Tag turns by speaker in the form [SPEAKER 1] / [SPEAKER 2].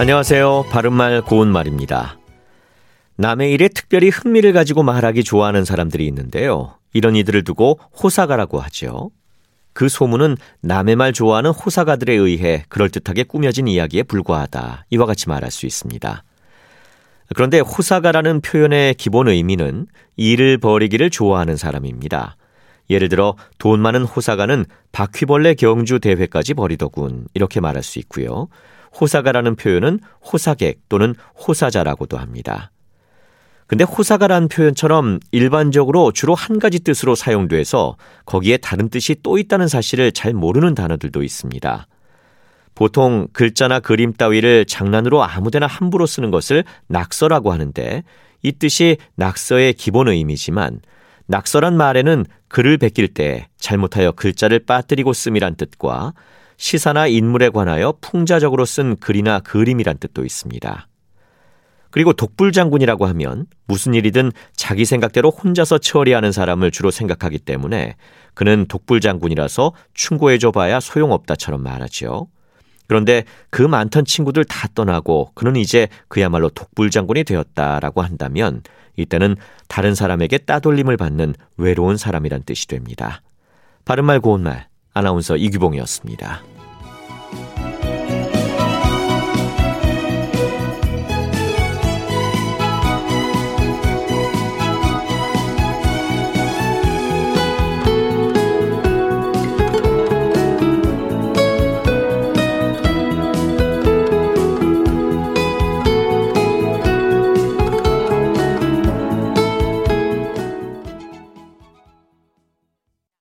[SPEAKER 1] 안녕하세요. 바른말 고운말입니다. 남의 일에 특별히 흥미를 가지고 말하기 좋아하는 사람들이 있는데요. 이런 이들을 두고 호사가라고 하죠. 그 소문은 남의 말 좋아하는 호사가들에 의해 그럴듯하게 꾸며진 이야기에 불과하다. 이와 같이 말할 수 있습니다. 그런데 호사가라는 표현의 기본 의미는 일을 벌이기를 좋아하는 사람입니다. 예를 들어 돈 많은 호사가는 바퀴벌레 경주 대회까지 벌이더군 이렇게 말할 수 있고요. 호사가라는 표현은 호사객 또는 호사자라고도 합니다. 근데 호사가라는 표현처럼 일반적으로 주로 한 가지 뜻으로 사용돼서 거기에 다른 뜻이 또 있다는 사실을 잘 모르는 단어들도 있습니다. 보통 글자나 그림 따위를 장난으로 아무데나 함부로 쓰는 것을 낙서라고 하는데 이 뜻이 낙서의 기본 의미지만 낙서란 말에는 글을 베낄 때 잘못하여 글자를 빠뜨리고 씀이란 뜻과 시사나 인물에 관하여 풍자적으로 쓴 글이나 그림이란 뜻도 있습니다. 그리고 독불장군이라고 하면 무슨 일이든 자기 생각대로 혼자서 처리하는 사람을 주로 생각하기 때문에 그는 독불장군이라서 충고해줘 봐야 소용없다처럼 말하죠. 그런데 그 많던 친구들 다 떠나고 그는 이제 그야말로 독불장군이 되었다라고 한다면 이때는 다른 사람에게 따돌림을 받는 외로운 사람이란 뜻이 됩니다. 바른말 고운말 아나운서 이규봉이었습니다.